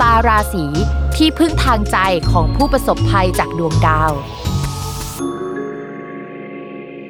ตาราศีที่พึ่งทางใจของผู้ประสบภัยจากดวงดาว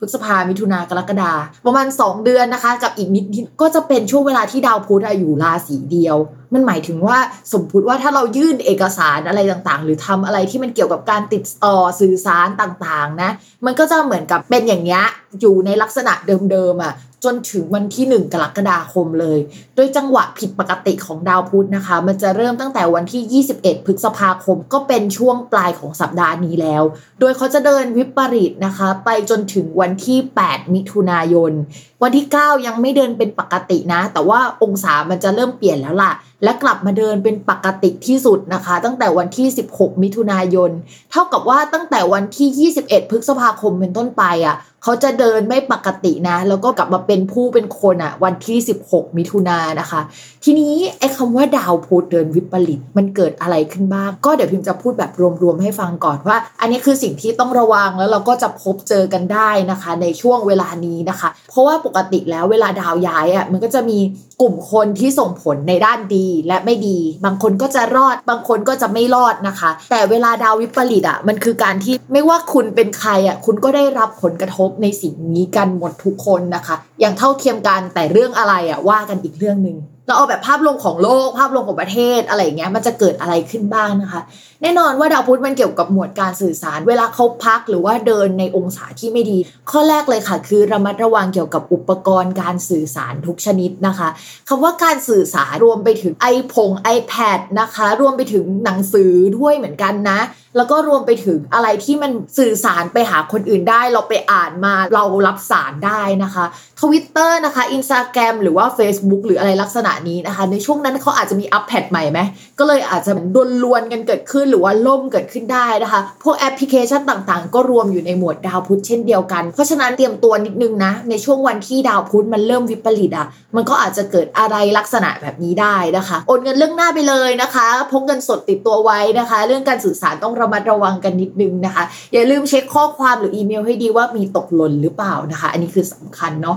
พฤษภามิถุนากรกฎาประมาณ 2 เดือนนะคะ กับอีกนิดก็จะเป็นช่วงเวลาที่ดาวพุธอยู่ราศีเดียว มันหมายถึงว่าสมมติว่าถ้าเรายื่นเอกสารอะไรต่างๆ หรือทำอะไรที่มันเกี่ยวกับการติดต่อสื่อสารต่างๆนะมันก็จะเหมือนกับเป็นอย่างเงี้ยอยู่ในลักษณะเดิมๆอะ จนถึงวันที่ 1 กรกฎาคมเลย โดยจังหวะผิดปกติของดาวพุธนะคะ มันจะเริ่มตั้งแต่วันที่ 21 พฤษภาคม ก็เป็นช่วงปลายของสัปดาห์นี้แล้ว โดยเขาจะเดินวิปริตนะคะ ไปจนถึงวันที่ 8 มิถุนายน วันที่ 9 ยังไม่เดินเป็นปกตินะ แต่ว่าองศามันจะเริ่มเปลี่ยนแล้วล่ะ และกลับมาเดินเป็นปกติที่สุดนะคะ ตั้งแต่วันที่ 16 มิถุนายน เท่ากับว่าตั้งแต่วันที่ 21 พฤษภาคมเป็นต้นไปอะ เขาจะเดินไม่ปกตินะ แล้วก็กลับมาเป็นผู้เป็นคนอะวันที่ 16 มิถุนายนนะคะ ทีนี้ไอ้คำว่าดาวพุธเดินวิปริตมันเกิดอะไรขึ้นบ้าง ก็เดี๋ยวพิมจะพูดแบบรวมๆให้ฟังก่อนว่า อันนี้คือสิ่งที่ต้องระวังแล้วเราก็จะพบเจอกันได้นะคะ ในช่วงเวลานี้นะคะ เพราะว่าปกติแล้วเวลาดาวย้ายอะมันก็จะมีกลุ่มคนที่ส่งผลในด้านดีและไม่ดี บางคนก็จะรอด บางคนก็จะไม่รอดนะคะ แต่เวลาดาววิปริตอะมันคือการที่ไม่ว่าคุณเป็นใครอะคุณก็ได้รับผลกระทบในสิ่งนี้กันหมดทุกคนนะคะ อย่างเท่าเทียมกันแต่เรื่องอะไรอะว่ากันอีกเรื่องหนึ่งเราเอาแบบภาพรวมของโลกภาพรวมของประเทศอะไรเงี้ยมันจะเกิดอะไรขึ้นบ้างนะคะ แน่นอนว่าดาวพุธมันเกี่ยวกับหมวดการสื่อสาร เวลาเขาพักหรือว่าเดินในองศาที่ไม่ดี ข้อแรกเลยค่ะ คือระมัดระวังเกี่ยวกับอุปกรณ์การสื่อสารทุกชนิดนะคะคำว่าการสื่อสารรวมไปถึงไอพง iPad นะคะ รวมไปถึงหนังสือด้วยเหมือนกันนะ แล้วก็รวมไปถึงอะไรที่มันสื่อสารไปหาคนอื่นได้ เราไปอ่านมาเรารับสารได้นะคะทวิตเตอร์นะคะอินสตาแกรมหรือว่า Facebook หรืออะไรลักษณะนี้นะคะ ในช่วงนั้นเขาอาจจะมีอัปเดตใหม่ไหมก็เลยอาจจะดวนลวนกันเกิดขึ้นหรือว่าล่มเกิดขึ้นได้นะคะ พวกแอปพลิเคชันต่างๆ ก็รวมอยู่ในหมวดดาวพุธเช่นเดียวกัน เพราะฉะนั้นเตรียมตัวนิดนึงนะ ในช่วงวันที่ดาวพุธมันเริ่มวิปริตอะ มันก็อาจจะเกิดอะไรลักษณะแบบนี้ได้นะคะ โอนเงินเรื่องหน้าไปเลยนะคะพกเงินสดติดตัวไว้นะคะ เรื่องการสื่อสารต้องระมัดระวังกันนิดนึงนะคะ อย่าลืมเช็คข้อความหรืออีเมลให้ดีว่ามีตกหล่นหรือเปล่านะคะ อันนี้คือสำคัญเนาะ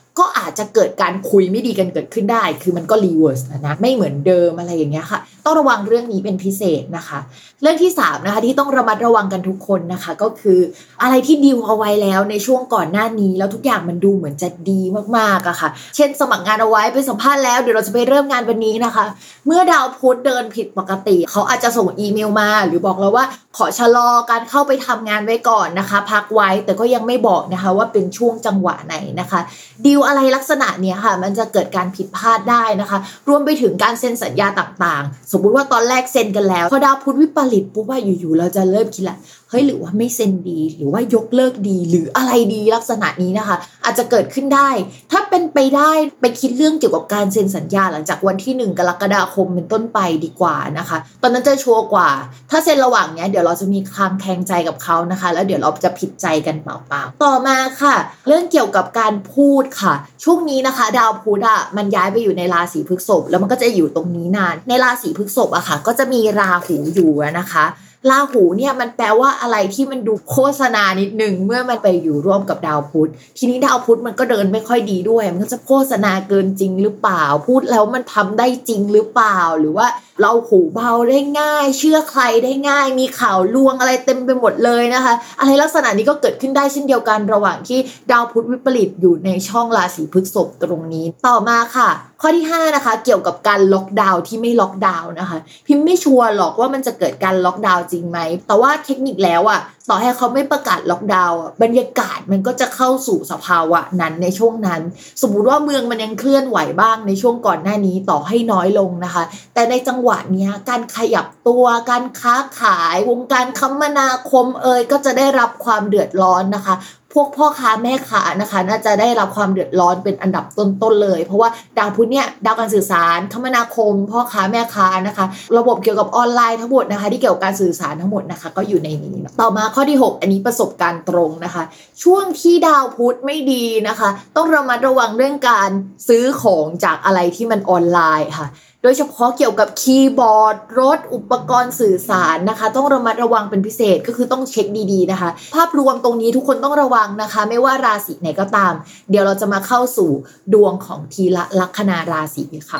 ก็อาจจะเกิดการคุยไม่ดีกันเกิดขึ้นได้ คือมันก็ reverse นะไม่เหมือนเดิมอะไรอย่างเงี้ยค่ะ ต้องระวังเรื่องนี้เป็นพิเศษนะคะ เรื่องที่3นะคะที่ต้องระมัดระวังกันทุกคนนะคะ ก็คืออะไรที่ดีลเอาไว้แล้วในช่วงก่อนหน้านี้แล้วทุกอย่างมันดูเหมือนจะดีมากๆอะค่ะ เช่นสมัครงานเอาไว้ไปสัมภาษณ์แล้วเดี๋ยวเราจะไปเริ่มงานวันนี้นะคะ เมื่อดาวพุธเดินผิดปกติ เขาอาจจะส่งอีเมลมา หรือบอกเราว่าขอชะลอการเข้าไปทำงานไว้ก่อนนะคะ พักไว้แต่ก็ยังไม่บอกนะคะว่าเป็นช่วงจังหวะไหนนะคะดีลอะไรลักษณะเนี้ยค่ะ มันจะเกิดการผิดพลาดได้นะคะ รวมไปถึงการเซ็นสัญญาต่างๆ สมมุติว่าตอนแรกเซ็นกันแล้วพอดาวพุธวิปริตปุ๊บว่าอยู่ๆเราจะเริ่มคิดละ เฮ้ยหรือว่าไม่เซ็นดี หรือว่ายกเลิกดี หรืออะไรดีลักษณะนี้นะคะ อาจจะเกิดขึ้นได้ ถ้าเป็นไปได้ไปคิดเรื่องเกี่ยวกับการเซ็นสัญญาหลังจากวันที่ 1 กรกฎาคมเป็นต้นไปดีกว่านะคะ ตอนนั้นจะชัวร์กว่า ถ้าเซ็นระหว่างเนี้ยเดี๋ยวเราจะมีคลางแคงใจกับเขานะคะ แล้วเดี๋ยวเราจะผิดใจกันเปล่าๆต่อมาค่ะ เรื่องเกี่ยวกับการพูดค่ะ ช่วงนี้นะคะ ดาวพุธอะมันย้ายไปอยู่ในราศีพฤษภแล้วมันก็จะอยู่ตรงนี้นาน ในราศีพฤษภอะค่ะ ก็จะมีราหูอยู่นะคะ ราหูเนี่ยมันแปลว่าอะไรที่มันดูโฆษณานิดนึงเมื่อมันไปอยู่ร่วมกับดาวพุธ ทีนี้ดาวพุธมันก็เดินไม่ค่อยดีด้วย มันก็จะโฆษณาเกินจริงหรือเปล่า พูดแล้วมันทำได้จริงหรือเปล่าหรือว่า เราหูเบาได้ง่าย เชื่อใครได้ง่าย มีข่าวลวงอะไรเต็มไปหมดเลยนะคะ อะไรลักษณะนี้ก็เกิดขึ้นได้เช่นเดียวกันระหว่างที่ดาวพุธวิปริตอยู่ในช่องราศีพฤษภตรงนี้ต่อมาค่ะ ข้อที่ 5 นะคะ เกี่ยวกับการล็อกดาวน์ที่ไม่ล็อกดาวน์นะคะ พิมพ์ไม่ชัวร์หรอกว่ามันจะเกิดการล็อกดาวน์จริงไหมแต่ว่าเทคนิคแล้วอะต่อให้เขาไม่ประกาศล็อกดาวน์บรรยากาศมันก็จะเข้าสู่สภาวะนั้นในช่วงนั้น สมมุติว่าเมืองมันยังเคลื่อนไหวบ้างในช่วงก่อนหน้านี้ต่อให้น้อยลงนะคะ แต่ในจังหวะนี้การขยับตัวการค้าขายวงการคมนาคมเอ่ยก็จะได้รับความเดือดร้อนนะคะ พวกพ่อค้าแม่ค้านะคะ น่าจะได้รับความเดือดร้อนเป็นอันดับต้นๆเลย เพราะว่าดาวพุธเนี่ยดาวการสื่อสารคมนาคม พ่อค้าแม่ค้านะคะ ระบบเกี่ยวกับออนไลน์ทั้งหมดนะคะ ที่เกี่ยวกับการสื่อสารทั้งหมดนะคะ ก็อยู่ในนี้ต่อมาข้อที่ 6 อันนี้ประสบการณ์ตรงนะคะ ช่วงที่ดาวพุธไม่ดีนะคะ ต้องระมัดระวังเรื่องการซื้อของจากอะไรที่มันออนไลน์ค่ะ โดยเฉพาะเกี่ยวกับคีย์บอร์ดรถอุปกรณ์สื่อสารนะคะ ต้องระมัดระวังเป็นพิเศษก็คือต้องเช็คดีๆนะคะ ภาพรวมตรงนี้ทุกคนต้องระวังนะคะ ไม่ว่าราศีไหนก็ตาม เดี๋ยวเราจะมาเข้าสู่ดวงของทีละลัคนาราศีค่ะ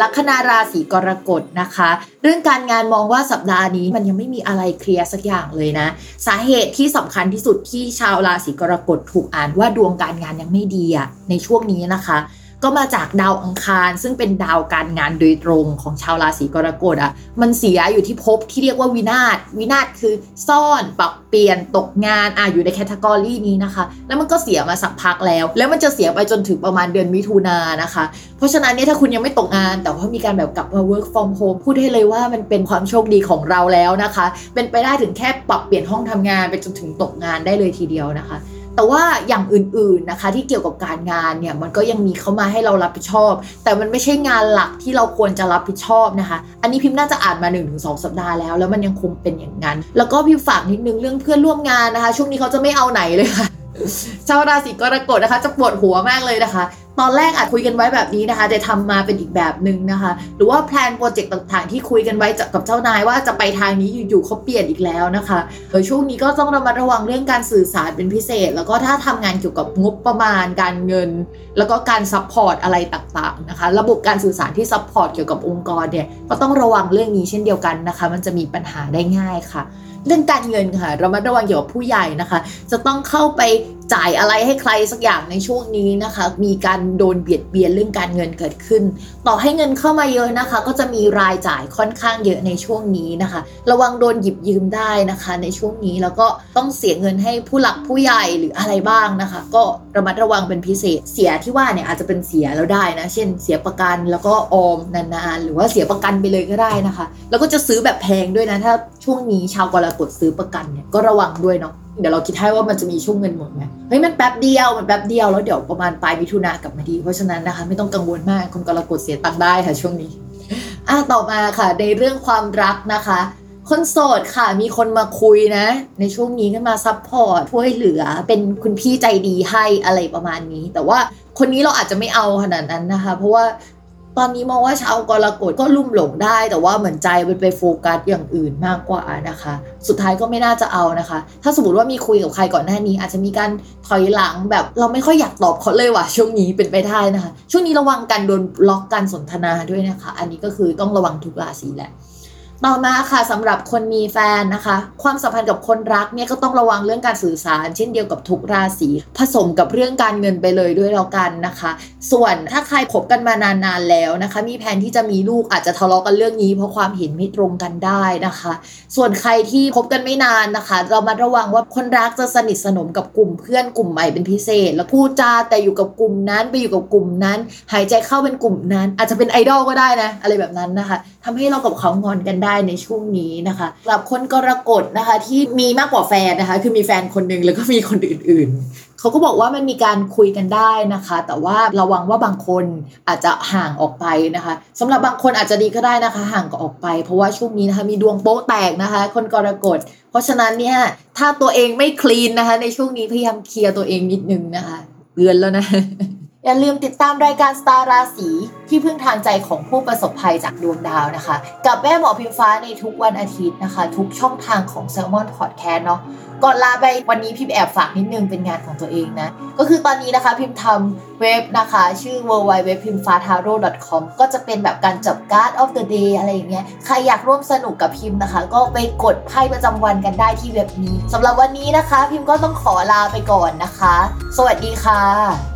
ลัคนาราศีกรกฎนะคะ เรื่องการงานมองว่าสัปดาห์นี้มันยังไม่มีอะไรเคลียร์สักอย่างเลยนะ สาเหตุที่สำคัญที่สุดที่ชาวราศีกรกฎถูกอ่านว่าดวงการงานยังไม่ดีอะในช่วงนี้นะคะ ก็มาจากดาวอังคาร ซึ่งเป็นดาวการงานโดยตรงของชาวราศีกรกฎอะมันเสียอยู่ที่ภพที่เรียกว่าวินาศวินาศคือซ่อนปรับเปลี่ยนตกงานอะอยู่ในแคตตากรีนี้นะคะ แล้วมันก็เสียมาสักพักแล้ว แล้วมันจะเสียไปจนถึงประมาณเดือนมิถุนายนนะคะ เพราะฉะนั้นเนี่ยถ้าคุณยังไม่ตกงาน แต่ว่ามีการแบบกลับมา work from home พูดให้เลยว่ามันเป็นความโชคดีของเราแล้วนะคะ เป็นไปได้ถึงแค่ปรับเปลี่ยนห้องทำงานไปจนถึงตกงานได้เลยทีเดียวนะคะ แต่ว่าอย่างอื่นๆนะคะ ที่เกี่ยวกับการงานเนี่ยมันก็ยังมีเข้ามาให้เรารับผิดชอบ แต่มันไม่ใช่งานหลักที่เราควรจะรับผิดชอบนะคะ อันนี้พิมพ์น่าจะอ่านมา 1-2 สัปดาห์แล้ว แล้วมันยังคงเป็นอย่างนั้น แล้วก็พิมพ์ฝากนิดนึงเรื่องเพื่อนร่วมงานนะคะ ช่วงนี้เขาจะไม่เอาไหนเลยค่ะชาวราศีกรกฎนะคะ จะปวดหัวมากเลยนะคะ ตอนแรกอาจคุยกันไว้แบบนี้นะคะแต่ทำมาเป็นอีกแบบหนึ่งนะคะ หรือว่าแพลนโปรเจกต์ต่างๆ ที่คุยกันไว้กับเจ้านายว่าจะไปทางนี้อยู่ๆเขาเปลี่ยนอีกแล้วนะคะเออช่วงนี้ก็ต้องระมัดระวังเรื่องการสื่อสารเป็นพิเศษ แล้วก็ถ้าทำงานเกี่ยวกับงบประมาณการเงิน แล้วก็การ support อะไรต่างๆนะคะ ระบบการสื่อสารที่ support เกี่ยวกับองค์กรเนี่ยก็ต้องระวังเรื่องนี้เช่นเดียวกันนะคะ มันจะมีปัญหาได้ง่ายค่ะเรื่องการเงินค่ะเรามาระวังเกี่ยวกับผู้ใหญ่นะคะ จะต้องเข้าไป จ่ายอะไรให้ใครสักอย่างในช่วงนี้นะคะ มีการโดนเบียดเบียนเรื่องการเงินเกิดขึ้น ต่อให้เงินเข้ามาเยอะนะคะ ก็จะมีรายจ่ายค่อนข้างเยอะในช่วงนี้นะคะ ระวังโดนหยิบยืมได้นะคะ ในช่วงนี้แล้วก็ต้องเสียเงินให้ผู้หลักผู้ใหญ่หรืออะไรบ้างนะคะ ก็ระมัดระวังเป็นพิเศษ เสียที่ว่าเนี่ยอาจจะเป็นเสียแล้วได้นะ เช่น เสียประกันแล้วก็ออมนานๆ หรือว่าเสียประกันไปเลยก็ได้นะคะ แล้วก็จะซื้อแบบแพงด้วยนะถ้าช่วงนี้ชาวกรกฎซื้อประกันเนี่ยก็ระวังด้วยเนาะ เดี๋ยวเราคิดให้ว่ามันจะมีช่วงเงินหมดไหมเฮ้ยมันแป๊บเดียวมันแป๊บเดียวแล้วเดี๋ยวประมาณปลายมิถุนากลับมาดี เพราะฉะนั้นนะคะ ไม่ต้องกังวลมากคนกรกฎเสียตังค์ได้ค่ะช่วงนี้อะต่อมาค่ะ ในเรื่องความรักนะคะ คนโสดค่ะมีคนมาคุยนะ ในช่วงนี้ก็มา support ช่วยเหลือเป็นคุณพี่ใจดีให้อะไรประมาณนี้ แต่ว่าคนนี้เราอาจจะไม่เอาขนาดนั้นนะคะ เพราะว่า ตอนนี้มองว่าชาวกรกฎก็ลุ่มหลงได้ แต่ว่าเหมือนใจมันไปโฟกัสอย่างอื่นมากกว่านะคะ สุดท้ายก็ไม่น่าจะเอานะคะ ถ้าสมมติว่ามีคุยกับใครก่อนหน้านี้ อาจจะมีการถอยหลังแบบเราไม่ค่อยอยากตอบเขาเลยว่ะช่วงนี้เป็นไปได้นะคะ ช่วงนี้ระวังการโดนบล็อกการสนทนาด้วยนะคะ อันนี้ก็คือต้องระวังทุกราศีแหละ ต่อมาค่ะสำหรับคนมีแฟนนะคะ ความสัมพันธ์กับคนรักเนี่ยก็ต้องระวังเรื่องการสื่อสาร เช่นเดียวกับทุกราศีผสมกับเรื่องการเงินไปเลยด้วยแล้วกันนะคะ ส่วนถ้าใครคบกันมานานๆแล้วนะคะ มีแผนที่จะมีลูกอาจจะทะเลาะกันเรื่องนี้ เพราะความเห็นไม่ตรงกันได้นะคะ ส่วนใครที่คบกันไม่นานนะคะ เรามาระวังว่าคนรักจะสนิทสนมกับกลุ่มเพื่อนกลุ่มใหม่เป็นพิเศษ แล้วพูดจาแต่อยู่กับกลุ่มนั้นไปอยู่กับกลุ่มนั้น หายใจเข้าเป็นกลุ่มนั้น อาจจะเป็นไอดอลก็ได้นะอะไรแบบนั้นนะคะ ทำให้เรากับเขางอนกันได้ในช่วงนี้นะคะสำหรับคนกรกฎนะคะ ที่มีมากกว่าแฟนนะคะ คือมีแฟนคนหนึ่งแล้วก็มีคนอื่นๆ เขาก็บอกว่ามันมีการคุยกันได้นะคะ แต่ว่าระวังว่าบางคนอาจจะห่างออกไปนะคะสำหรับบางคนอาจจะดีก็ได้นะคะ ห่างก็ออกไป เพราะว่าช่วงนี้นะคะมีดวงโป๊ะแตกนะคะ คนกรกฎ เพราะฉะนั้นเนี่ยถ้าตัวเองไม่คลีนนะคะ ในช่วงนี้พยายามเคลียร์ตัวเองนิดนึงนะคะเตือนแล้วนะ อย่าลืมติดตามรายการสตาร์ราศีที่พึ่งทางใจของผู้ประสบภัยจากดวงดาวนะคะ กับแม่หมอพิมฟ้าในทุกวันอาทิตย์นะคะ ทุกช่องทางของ s ซ l m o n Podcast เนาะก่อนลาไปวันนี้พิมแอบฝากนิดนึงเป็นงานของตัวเองนะ ก็คือตอนนี้นะคะพิมทำเว็บนะคะ ชื่อ w w w p i m f a t a r o com ก็จะเป็นแบบการจับการ์ด of the day อะไรอย่างเงี้ยใครอยากร่วมสนุกกับพิมพ์นะคะ ก็ไปกดไพ่ประจำวันกันได้ที่เว็บนี้สำหรับวันนี้นะคะ พิมก็ต้องขอลาไปก่อนนะคะ สวัสดีค่ะ